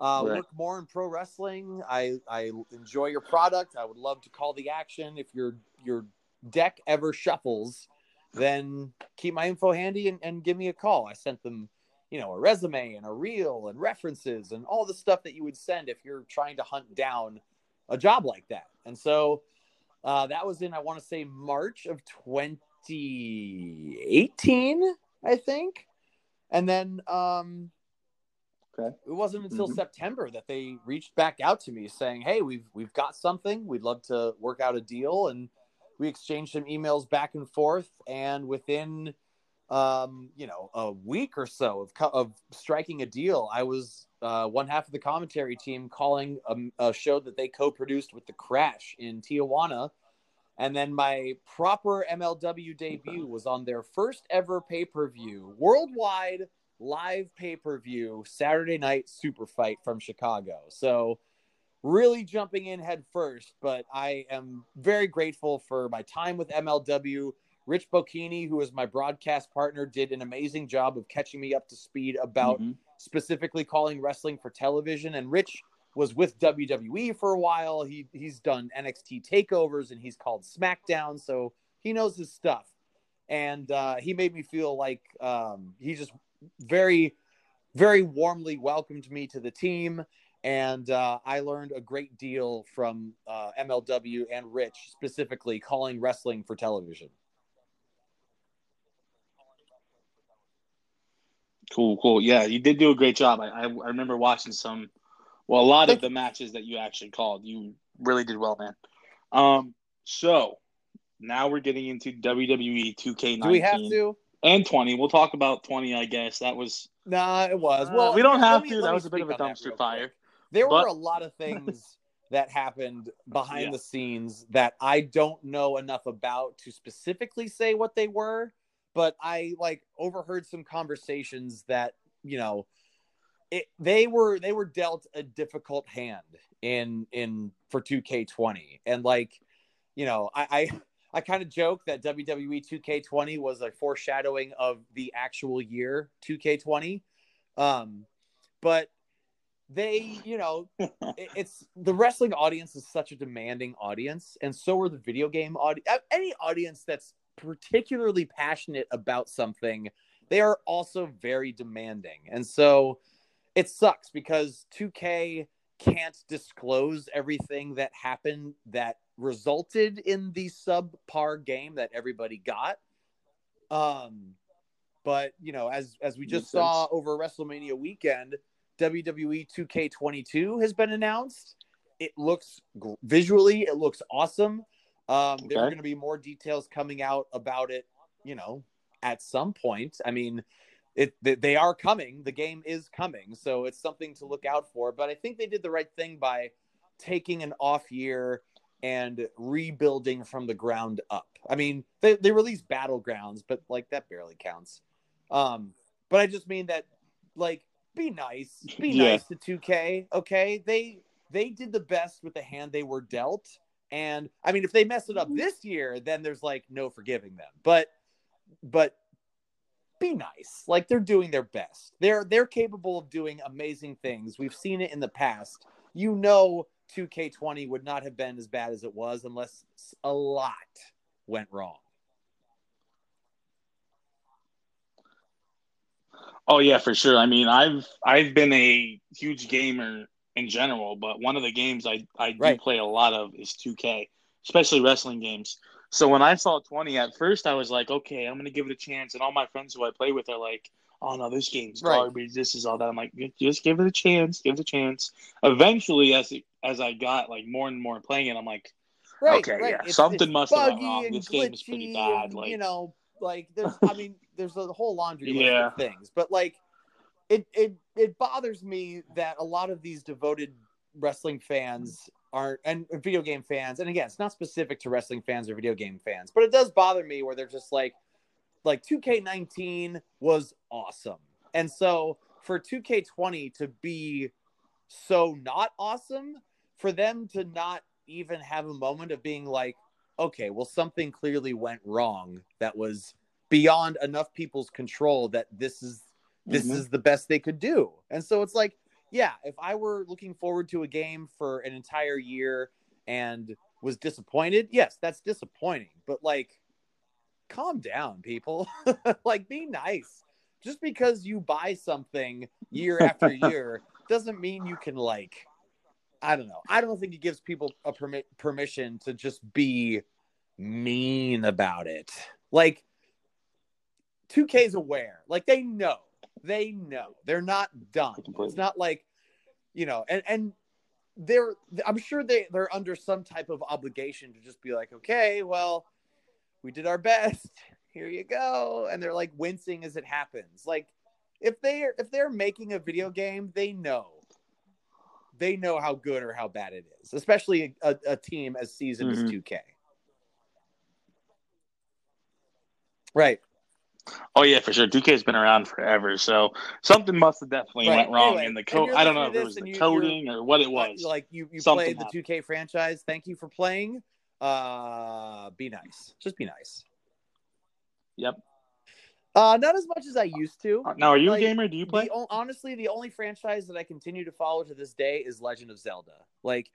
uh, Right. work more in pro wrestling. I I enjoy your product. I would love to call the action. If your your deck ever shuffles, then keep my info handy and, and give me a call. I sent them you know, a resume and a reel and references and all the stuff that you would send if you're trying to hunt down a job like that. And so Uh, that was in I want to say March of 2018, I think. And then um, Okay. it wasn't until Mhm. September that they reached back out to me saying, "Hey, we've we've got something. We'd love to work out a deal." And we exchanged some emails back and forth. And within um, you know, a week or so of co- of striking a deal, I was uh, one half of the commentary team calling a, a show that they co-produced with the Crash in Tijuana, and then my proper MLW debut was on their first ever pay-per-view, worldwide live pay-per-view Saturday night super fight from Chicago. So really jumping in head first, but I am very grateful for my time with MLW. Rich Bocchini, who is my broadcast partner, did an amazing job of catching me up to speed about Mhm. specifically calling wrestling for television. And Rich was with WWE for a while. He he's done NXT takeovers and he's called SmackDown, so he knows his stuff. And uh, he made me feel like um, he just very, very warmly welcomed me to the team. And uh, I learned a great deal from uh, MLW and Rich, specifically calling wrestling for television. Cool, cool. Yeah, you did do a great job. I, I, I remember watching some, well, a lot of the matches that you actually called. You really did well, man. Um, so now we're getting into WWE 2K19 Do we have to? and 20. We'll talk about 20, I guess. That was Nah, it was. Uh, well, we don't have me- to. That was a bit of a dumpster fire. quick. There But- were a lot of things [LAUGHS] that happened behind Yeah. the scenes that I don't know enough about to specifically say what they were, but I like overheard some conversations that, you know, it, they were they were dealt a difficult hand in in for 2K20 and like you know I I, I kind of joke that WWE 2K20 was a foreshadowing of the actual year 2K20 um but they you know [LAUGHS] it- it's the wrestling audience is such a demanding audience and so are the video game audience any audience that's particularly passionate about something they are also very demanding. And so it sucks because 2k can't disclose everything that happened that resulted in the subpar game that everybody got. Um but you know as as we just saw over wrestlemania weekend WWE 2K22 has been announced. It looks visually, it looks awesome. Um, There are going to be more details coming out about it, you know, at some point. I mean, it they, they are coming. The game is coming, so it's something to look out for. But I think they did the right thing by taking an off year and rebuilding from the ground up. I mean, they they released Battlegrounds, but like that barely counts. Um, but I just mean that like be nice. [LAUGHS] Be Yeah. nice to 2k okay? They they did the best with the hand they were dealt. And i mean if they mess it up mm-hmm. this year then there's like no forgiving them. But but be nice. Like they're doing their best. They're they're capable of doing amazing things. We've seen it in the past. You know 2k20 would not have been as bad as it was unless a lot went wrong Oh yeah, for sure. I mean, I've I've been a huge gamer in general, but one of the games I I do Right. play a lot of is 2K, especially wrestling games. So when I saw 20 at first, I was like, okay, I'm gonna give it a chance. And all my friends who I play with are like, oh no, this game's Right. garbage. This is all that. I'm like, just give it a chance. Give it a chance. Eventually, as it, as I got like more and more playing it, I'm like, Okay, yeah, something must have buggy wrong. This game is pretty bad, and, like- you know, like there's, I mean, there's a whole laundry list Yeah. of things, but like, it it it bothers me that a lot of these devoted wrestling fans aren't and video game fans, and again, it's not specific to wrestling fans or video game fans, but it does bother me where they're just like, like 2K19 was awesome, and so for 2K20 to be so not awesome, for them to not even have a moment of being like, okay, well, something clearly went wrong that was beyond enough people's control that this is this Mhm. is the best they could do. And so it's like, yeah, if I were looking forward to a game for an entire year and was disappointed, yes, that's disappointing. But like, calm down, people. [LAUGHS] like, be nice. Just because you buy something year after [LAUGHS] year doesn't mean you can like I don't know. I don't think it gives people a permit permission to just be mean about it. Like 2K's aware. Like they know. They know. They're not dumb. Completely. It's not like, you know, and and they're I'm sure they they're under some type of obligation to just be like, "Okay, well, we did our best. [LAUGHS] Here you go." And they're like wincing as it happens. Like if they're if they're making a video game, they know. They know how good or how bad it is, especially a, a team as seasoned Mhm. as 2K. Right. Oh yeah, for sure. 2K's been around forever, so something must have definitely Right. went wrong Anyway, in the code. I don't know if it was the you- coding or what it was. Uh, like you, you Something played the 2K franchise. Thank you for playing. Uh, be nice. Just be nice. yep. Uh, not as much as I used to. Now, are you Like, a gamer? Do you play? The, honestly, the only franchise that I continue to follow to this day is Legend of Zelda. Like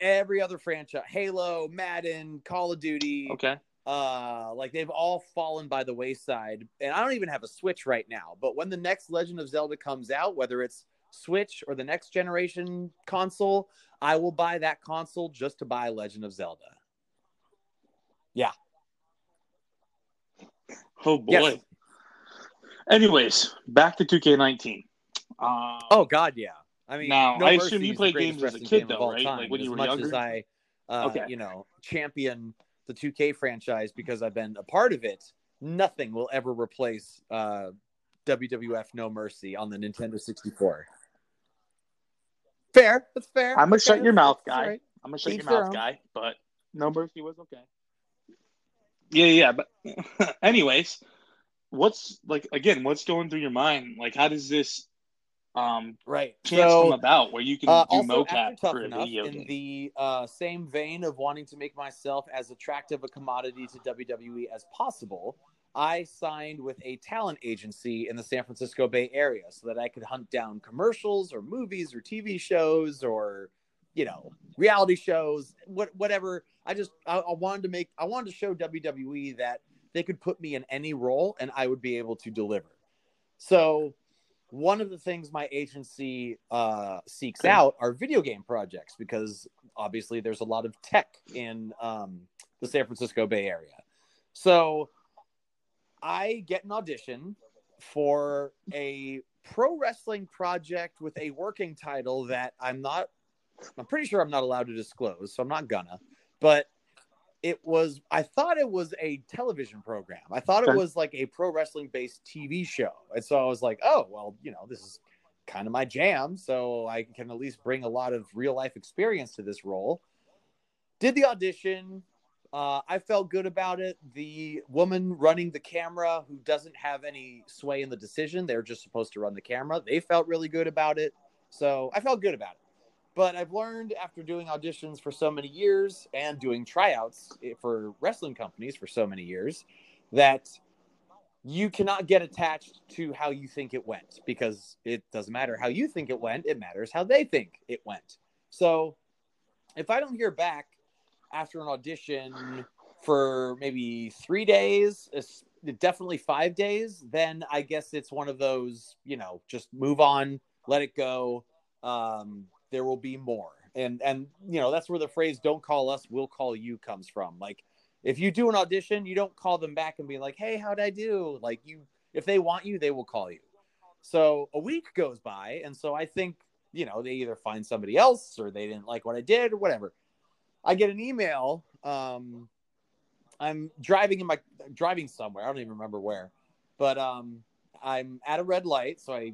every other franchise, Halo, Madden, Call of Duty, Okay. Uh, like they've all fallen by the wayside. And I don't even have a Switch right now. But when the next Legend of Zelda comes out, whether it's Switch or the next generation console, I will buy that console just to buy Legend of Zelda. Yeah oh boy. Yes. Anyways, back to 2K19. Um, Oh God, yeah. I mean, Now, No I assume you played games as a kid, though, right? time. Like when as you were much younger? as I, uh, Okay. you know, champion the 2K franchise because I've been a part of it. Nothing will ever replace uh, WWF No Mercy on the Nintendo 64. Fair, that's fair. I'm gonna Okay, shut your mouth, guy. right. I'm gonna shut Each your mouth, own. guy. But no mercy was okay. Yeah, yeah. But [LAUGHS] anyways, what's like again? What's going through your mind? Like, how does this um Right. chance So, come about where you can Uh, do mocap for a Enough, video in game? the uh, same vein of wanting to make myself as attractive a commodity to WWE as possible, I signed with a talent agency in the San Francisco Bay Area so that I could hunt down commercials or movies or TV shows or, you know, reality shows, what, whatever. I just I, I wanted to make I wanted to show WWE that they could put me in any role and I would be able to deliver. So one of the things my agency uh, seeks out are video game projects because obviously there's a lot of tech in um, the San Francisco Bay Area. So I get an audition for a pro wrestling project with a working title that I'm not, I'm pretty sure I'm not allowed to disclose, so I'm not gonna. But it was, I thought it was a television program. I thought it was like a pro wrestling based TV show. And so I was like, oh, well, you know, this is kind of my jam. So I can at least bring a lot of real life experience to this role. Did the audition. Uh, I felt good about it. The woman running the camera, who doesn't have any sway in the decision, they're just supposed to run the camera. They felt really good about it. So I felt good about it. But I've learned after doing auditions for so many years and doing tryouts for wrestling companies for so many years that you cannot get attached to how you think it went because it doesn't matter how you think it went, it matters how they think it went. So if I don't hear back after an audition for maybe three days, definitely five days, then I guess it's one of those, you know, just move on, let it go. Um, there will be more. And and you know, that's where the phrase don't call us, we'll call you comes from. Like if you do an audition, you don't call them back and be like, "Hey, how'd I do?" Like you if they want you, they will call you. So a week goes by, and so I think, you know, they either find somebody else or they didn't like what I did or whatever. I get an email. Um, I'm driving in my driving somewhere. I don't even remember where, but um, I'm at a red light, so I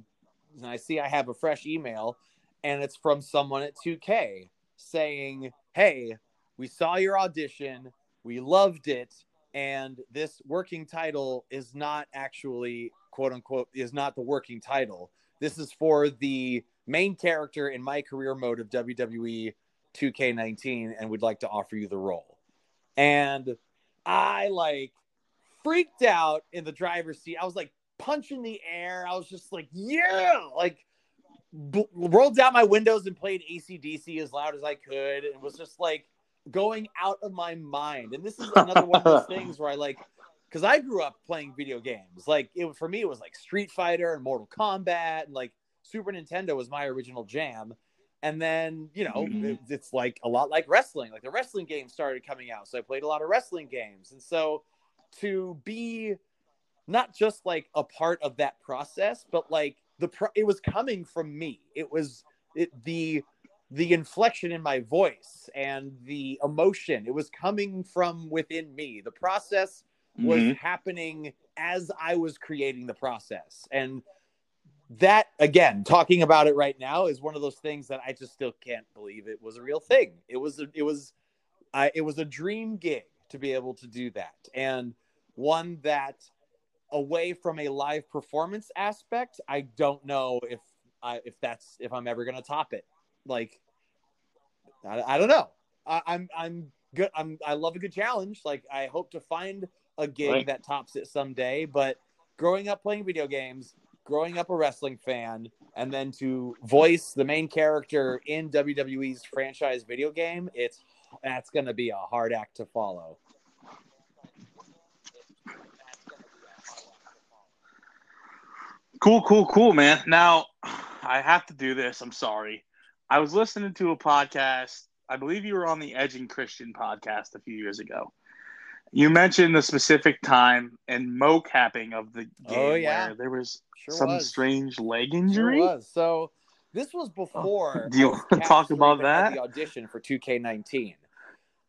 and I see I have a fresh email, and it's from someone at 2K saying, "Hey, we saw your audition, we loved it, and this working title is not actually quote unquote is not the working title. This is for the main character in my career mode of WWE 2K19, and we'd like to offer you the role." And I like freaked out in the driver's seat. I was like punching the air. I was just like, yeah, like b- rolled down my windows and played ACDC as loud as I could and was just like going out of my mind. And this is another one of those [LAUGHS] things where I like, because I grew up playing video games. Like it for me, it was like Street Fighter and Mortal Kombat, and like Super Nintendo was my original jam. And then, you know, Mhm. it- it's like a lot like wrestling. Like the wrestling games started coming out. So I played a lot of wrestling games. And so to be not just like a part of that process, but like the pro- it was coming from me. It was it the the inflection in my voice and the emotion. It was coming from within me. The process was Mhm. happening as I was creating the process. And that again, talking about it right now is one of those things that I just still can't believe it was a real thing. It was a, it was I it was a dream gig to be able to do that. And one that away from a live performance aspect, I don't know if I if that's if I'm ever gonna top it. Like I, I don't know. I, I'm I'm good. I'm I love a good challenge. Like I hope to find a gig Right. that tops it someday. But growing up playing video games, growing up a wrestling fan, and then to voice the main character in WWE's franchise video game, it's that's gonna be a hard act to follow. Cool, cool, cool, man. Now, [SIGHS] I have to do this. I'm sorry. I was listening to a podcast. I believe you were on the Edge and Christian podcast a few years ago. You mentioned the specific time and mocapping of the game Oh, yeah. where there was Sure some was. strange leg Sure injury. was. So this was before. [LAUGHS] Do you I wanna talk about that? The audition for 2K19.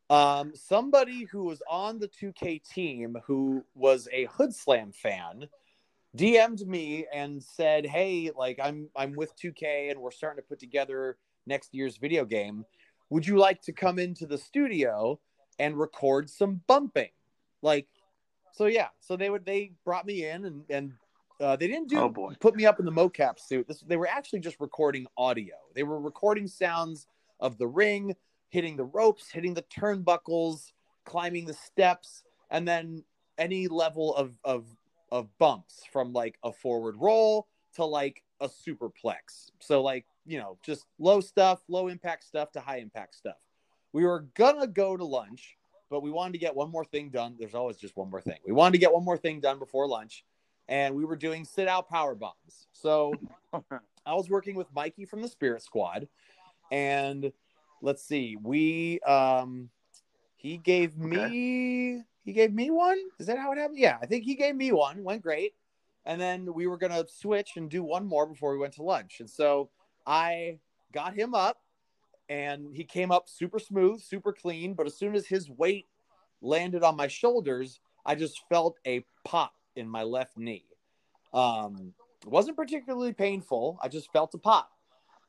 Um, somebody who was on the 2K team who was a Hoodslam fan DM'd me and said, "Hey, like I'm I'm with 2K and we're starting to put together next year's video game. Would you like to come into the studio and record some bumping?" Like, so yeah. So they would they brought me in and and uh, they didn't do Oh, boy. put me up in the mocap suit. This they were actually just recording audio. They were recording sounds of the ring, hitting the ropes, hitting the turnbuckles, climbing the steps, and then any level of of of bumps from like a forward roll to like a superplex. So like, you know, just low stuff, low impact stuff to high impact stuff. We were gonna go to lunch, but we wanted to get one more thing done. There's always just one more thing. We wanted to get one more thing done before lunch, and we were doing sit out power bombs. So I was working with Mikey from the Spirit Squad, and let's see, we um he gave me he gave me one. Is that how it happened? Yeah, I think he gave me one. Went great, and then we were gonna switch and do one more before we went to lunch. And so I got him up, and he came up super smooth, super clean. But as soon as his weight landed on my shoulders, I just felt a pop in my left knee. Um, it wasn't particularly painful. I just felt a pop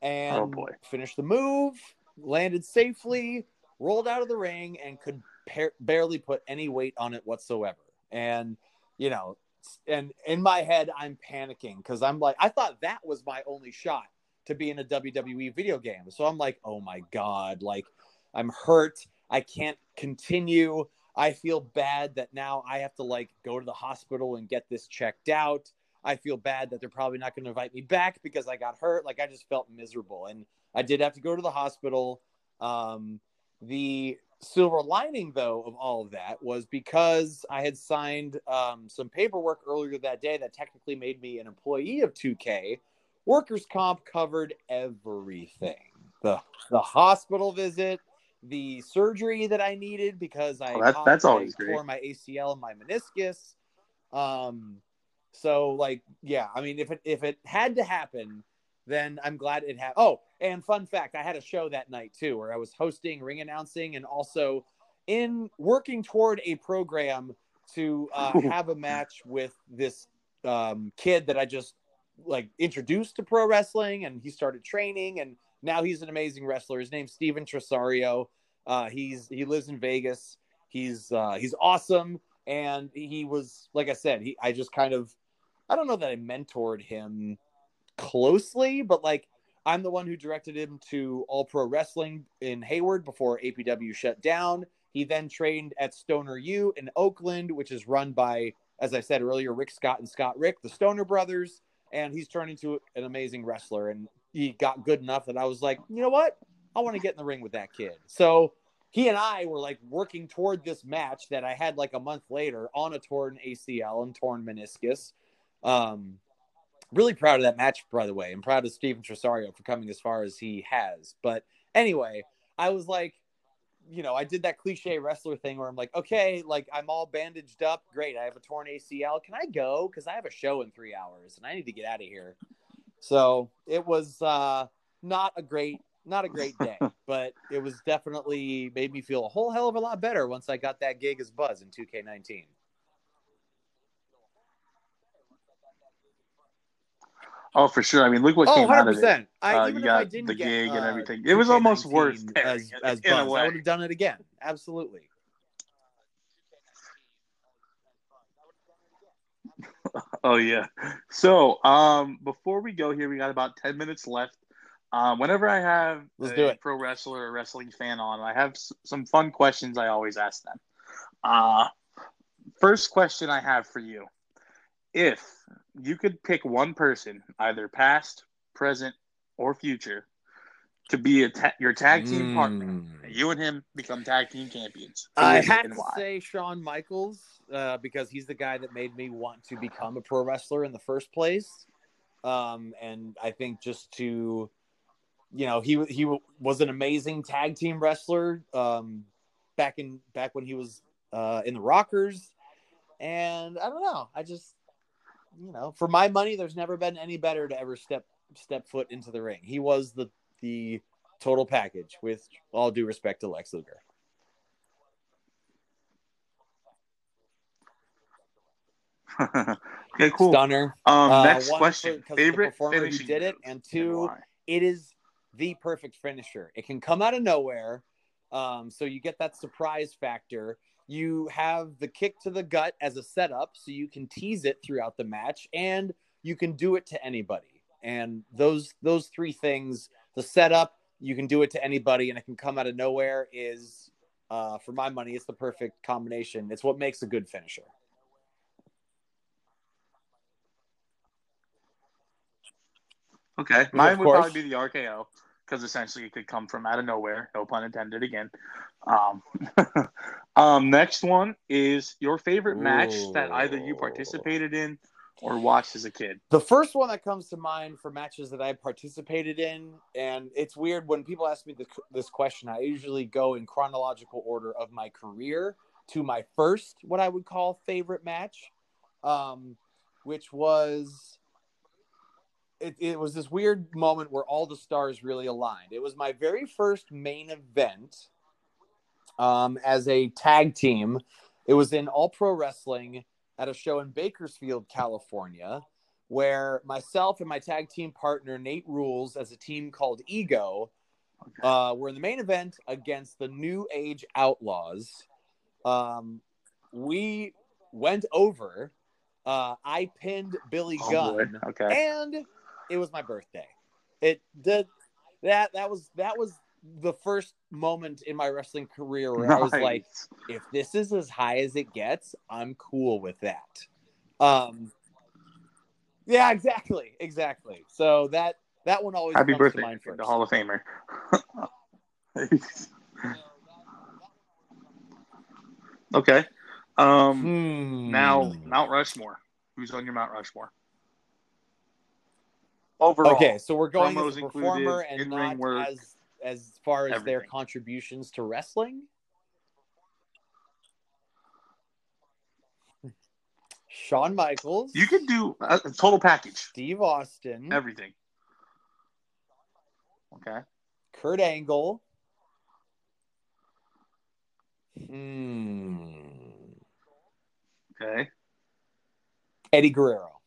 and Oh, finished the move, landed safely, rolled out of the ring, and could par- barely put any weight on it whatsoever. And you know, and in my head, I'm panicking because I'm like, I thought that was my only shot to be in a WWE video game. So I'm like, oh my god, like I'm hurt. I can't continue. I feel bad that now I have to like go to the hospital and get this checked out. I feel bad that they're probably not going to invite me back because I got hurt. Like I just felt miserable, and I did have to go to the hospital. Um, the silver lining, though, of all of that was because I had signed um, some paperwork earlier that day that technically made me an employee of 2K. Workers' comp covered everything the the hospital visit, the surgery that I needed because I Oh, that- that's always great. tore my ACL and my meniscus. Um, so like, yeah, I mean, if it if it had to happen, then I'm glad it happened. Oh, and fun fact, I had a show that night too, where I was hosting, ring announcing, and also in working toward a program to uh, [LAUGHS] have a match with this um, kid that I just like introduced to pro wrestling, and he started training, and now he's an amazing wrestler. His name's Steven Tresario. Uh, he's he lives in Vegas. He's uh, he's awesome, and he was like I said, he I just kind of I don't know that I mentored him closely, but like I'm the one who directed him to All Pro Wrestling in Hayward before APW shut down. He then trained at Stoner U in Oakland, which is run by, as I said earlier, Rick Scott and Scott Rick, the Stoner brothers. And he's turned into an amazing wrestler. And he got good enough that I was like, you know what? I want to get in the ring with that kid. So he and I were like working toward this match that I had like a month later on a torn ACL and torn meniscus. Um, really proud of that match, by the way. I'm proud of Steven Tresario for coming as far as he has. But anyway, I was like, you know, I did that cliche wrestler thing where I'm like, okay, like I'm all bandaged up. Great. I have a torn ACL. Can I go? Because I have a show in three hours and I need to get out of here. So it was uh, not a great, not a great day, [LAUGHS] but it was definitely made me feel a whole hell of a lot better once I got that gig as Buzz in 2K19. Oh, for sure. I mean, look what Oh, came out of 100%. it. I, Uh, you got the get, gig and uh, everything. It was almost 2K19 worth it as, [LAUGHS] in- as in. I would have done it again. Absolutely. [LAUGHS] Oh yeah. So, um, before we go here, we got about ten minutes left. Um, whenever I have Let's a pro wrestler or wrestling fan on, I have s- some fun questions. I always ask them. Uh, first question I have for you: If you could pick one person, either past, present, or future, to be a ta- your tag team partner, Mm. you and him become tag team champions. Who I is it had to why? say Shawn Michaels uh, because he's the guy that made me want to become a pro wrestler in the first place. Um, and I think just to, you know, he he was an amazing tag team wrestler um, back in back when he was uh, in the Rockers. And I don't know, I just, you know, for my money, there's never been any better to ever step step foot into the ring. He was the the total package. With all due respect to Lex Luger. [LAUGHS] okay, cool. Stunner. Um, Uh, next question. the Favorite performer who did it, and two? It is the perfect finisher. It can come out of nowhere. Um, so you get that surprise factor. You have the kick to the gut as a setup, so you can tease it throughout the match, and you can do it to anybody. And those those three things, the setup, you can do it to anybody, and it can come out of nowhere. Is uh, for my money, it's the perfect combination. It's what makes a good finisher. Okay, mine would probably be the RKO because essentially it could come from out of nowhere. No pun intended. Again. Um, [LAUGHS] um, next one is your favorite match that either you participated in or watched as a kid. The first one that comes to mind for matches that I participated in, and it's weird when people ask me this, this question, I usually go in chronological order of my career to my first, what I would call favorite match, um, which was. It, it was this weird moment where all the stars really aligned. It was my very first main event um, as a tag team. It was in All Pro Wrestling at a show in Bakersfield, California, where myself and my tag team partner Nate Rules, as a team called Ego, uh, were in the main event against the New Age Outlaws. Um, we went over. Uh, I pinned Billy Oh, Gunn, boy. Okay. and it was my birthday. It did that. That was that was the first moment in my wrestling career where I was like, if this is as high as it gets, I'm cool with that. Um, yeah, exactly, exactly. So that that one always Happy comes birthday, to mind first. the Hall of Famer. [LAUGHS] okay. Um, Hmm. now Mount Rushmore. Who's on your Mount Rushmore? Overall. Okay, so we're going as a included, performer and not work, as as far as their contributions to wrestling. [LAUGHS] Shawn Michaels, You could do a, a total package, Steve Austin, everything. Okay. Kurt Angle. Hmm. Okay. Eddie Guerrero.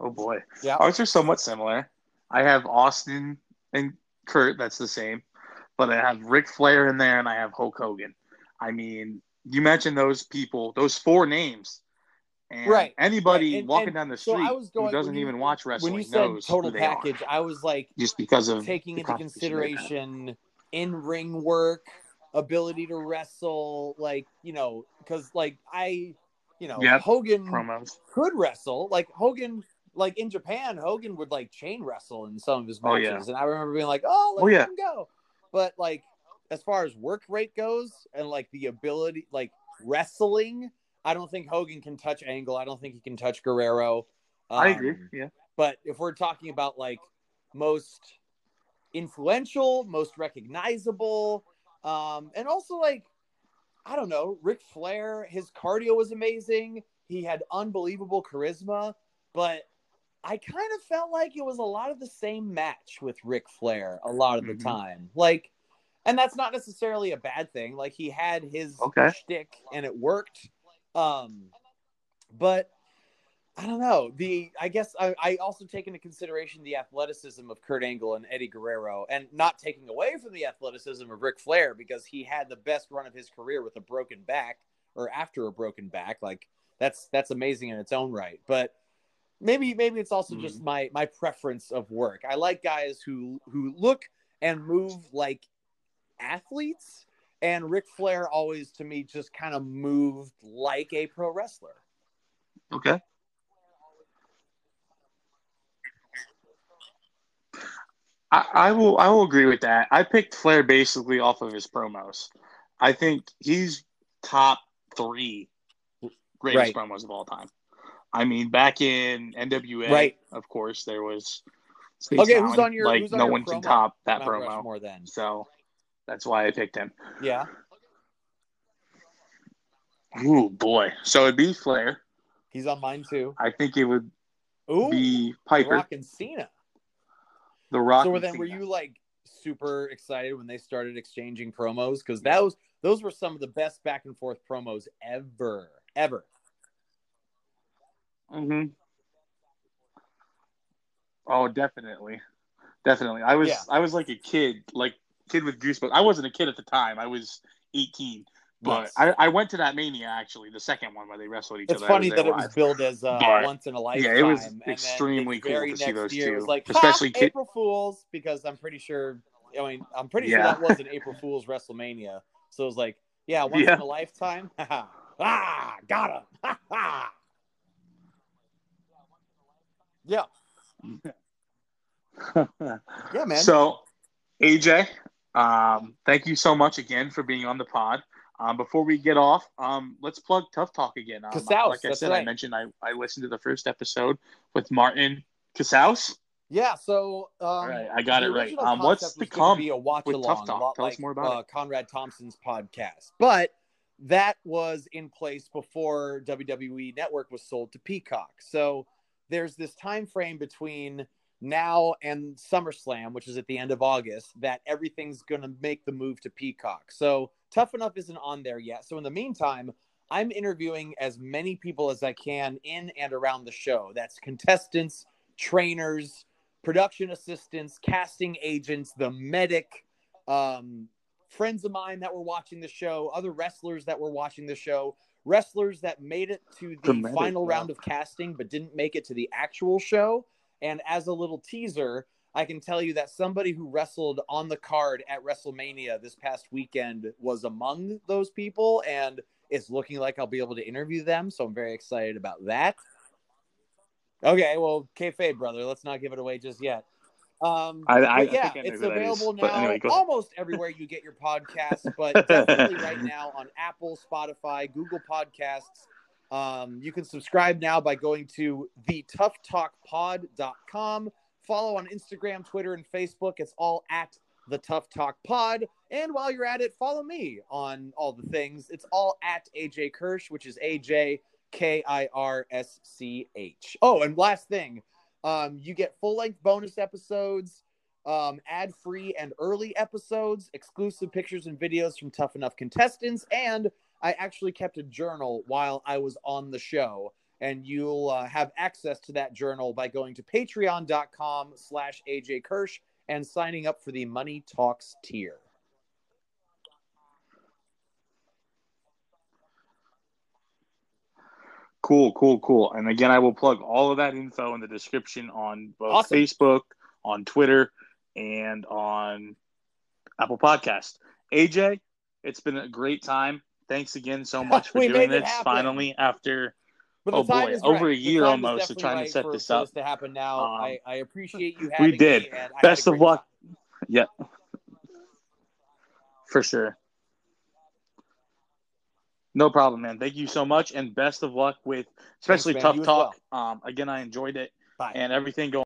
Oh boy. Yeah. Ours are somewhat similar. I have Austin and Kurt. That's the same, but I have Ric Flair in there, and I have Hulk Hogan. I mean, you mentioned those people, those four names, and Right, anybody right, and- walking and down the so street was going- who doesn't you- even watch wrestling when you said total package, I was like just because of taking into contribution they've had. consideration in ring work, ability to wrestle, like you know, because like I, you know, Yep, Hogan promos. could wrestle. Like Hogan, like in Japan, Hogan would like chain wrestle in some of his Oh, matches, yeah. and I remember being like, "Oh, let Oh, yeah. him go." But like, as far as work rate goes, and like the ability, like wrestling, I don't think Hogan can touch Angle. I don't think he can touch Guerrero. I agree. Um, Yeah. But if we're talking about like most influential, most recognizable, um, and also like I don't know, Ric Flair, his cardio was amazing. He had unbelievable charisma, but I kind of felt like it was a lot of the same match with Ric Flair a lot of the Mhm. time. Like, and that's not necessarily a bad thing. Like he had his Okay. shtick and it worked. Um, but I don't know. The I guess I, I also take into consideration the athleticism of Kurt Angle and Eddie Guerrero, and not taking away from the athleticism of Ric Flair because he had the best run of his career with a broken back or after a broken back. Like that's that's amazing in its own right. But maybe maybe it's also just mm-hmm. my my preference of work. I like guys who who look and move like athletes, and Ric Flair always to me just kind of moved like a pro wrestler. Okay. I, I will I will agree with that. I picked Flair basically off of his promos. I think he's top three greatest Right. promos of all time. I mean, back in NWA, Right. of course, there was Space Okay, who's on your- like who's on no your one can top that Mount promo. Rushmore then. So that's why I picked him. Yeah. Ooh boy. So it'd be Flair. He's on mine too. I think it would Ooh, be The Piper, Rock and Cena. the Rock. So and then, were you like super excited when they started exchanging promos? Because that was those were some of the best back and forth promos ever, ever. Hmm Oh, definitely, definitely. I was Yeah. I was like a kid, like kid with goosebumps. I wasn't a kid at the time. I was eighteen, but Nice. I, I went to that Mania actually, the second one where they wrestled each It's other. It's funny that there it was billed as uh, But, once in a lifetime. yeah, it was extremely cool to see those two, was like, especially ha, kid- April Fools, because I'm pretty sure. I mean, I'm pretty Yeah. sure that was an April Fools WrestleMania. So it was like, yeah, once Yeah. in a lifetime. [LAUGHS] ah, got him. [LAUGHS] Yeah, [LAUGHS] yeah, man. So, AJ, um, thank you so much again for being on the pod. Um, before we get off, um, let's plug Tough Talk again. Um, Casaus, like I said, I mentioned I, I listened to the first episode with Martin Casaus. Yeah, so um, All right, I got it right. Um, what's to come Be a watch with along, Tough Talk? lot Tell us more about uh, Conrad Thompson's podcast, but that was in place before WWE Network was sold to Peacock. So there's this time frame between now and SummerSlam, which is at the end of August, that everything's going to make the move to Peacock. So Tough Enough isn't on there yet. So in the meantime, I'm interviewing as many people as I can in and around the show. That's contestants, trainers, production assistants, casting agents, the medic, um, friends of mine that were watching the show, other wrestlers that were watching the show, wrestlers that made it to the, final wow. round of casting but didn't make it to the actual show. And as a little teaser, I can tell you that somebody who wrestled on the card at WrestleMania this past weekend was among those people, and it's looking like I'll be able to interview them. So I'm very excited about that. Okay, well, kayfabe, brother. Let's not give it away just yet. Um, I- I- yeah, think I it's is. available But now anyway, almost everywhere you get your podcasts, but definitely right [LAUGHS] now on Apple, Spotify, Google Podcasts. Um, you can subscribe now by going to thetoughtalkpod.com. Follow on Instagram, Twitter, and Facebook. It's all at the Tough Talk Pod. And while you're at it, follow me on all the things. It's all at AJ Kirsch, which is AJ K I R S C H. Oh, and last thing, um, you get full length bonus episodes, um, ad free and early episodes, exclusive pictures and videos from Tough Enough contestants, and I actually kept a journal while I was on the show. And you'll uh, have access to that journal by going to patreon.com slash AJ Kirsch and signing up for the Money Talks tier. Cool, cool, cool. And again, I will plug all of that info in the description on both Awesome. Facebook, on Twitter, and on Apple Podcast. AJ, it's been a great time. Thanks again so much [LAUGHS] for doing this. Finally, after Oh, boy, over right. a year almost of definitely trying to set for, this up. this to happen now. Um, I, I appreciate you having did. Best of luck. time. yeah, for sure. No problem, man. Thank you so much, and best of luck with especially man. tough talk. Um, again, I enjoyed it Bye. and everything going.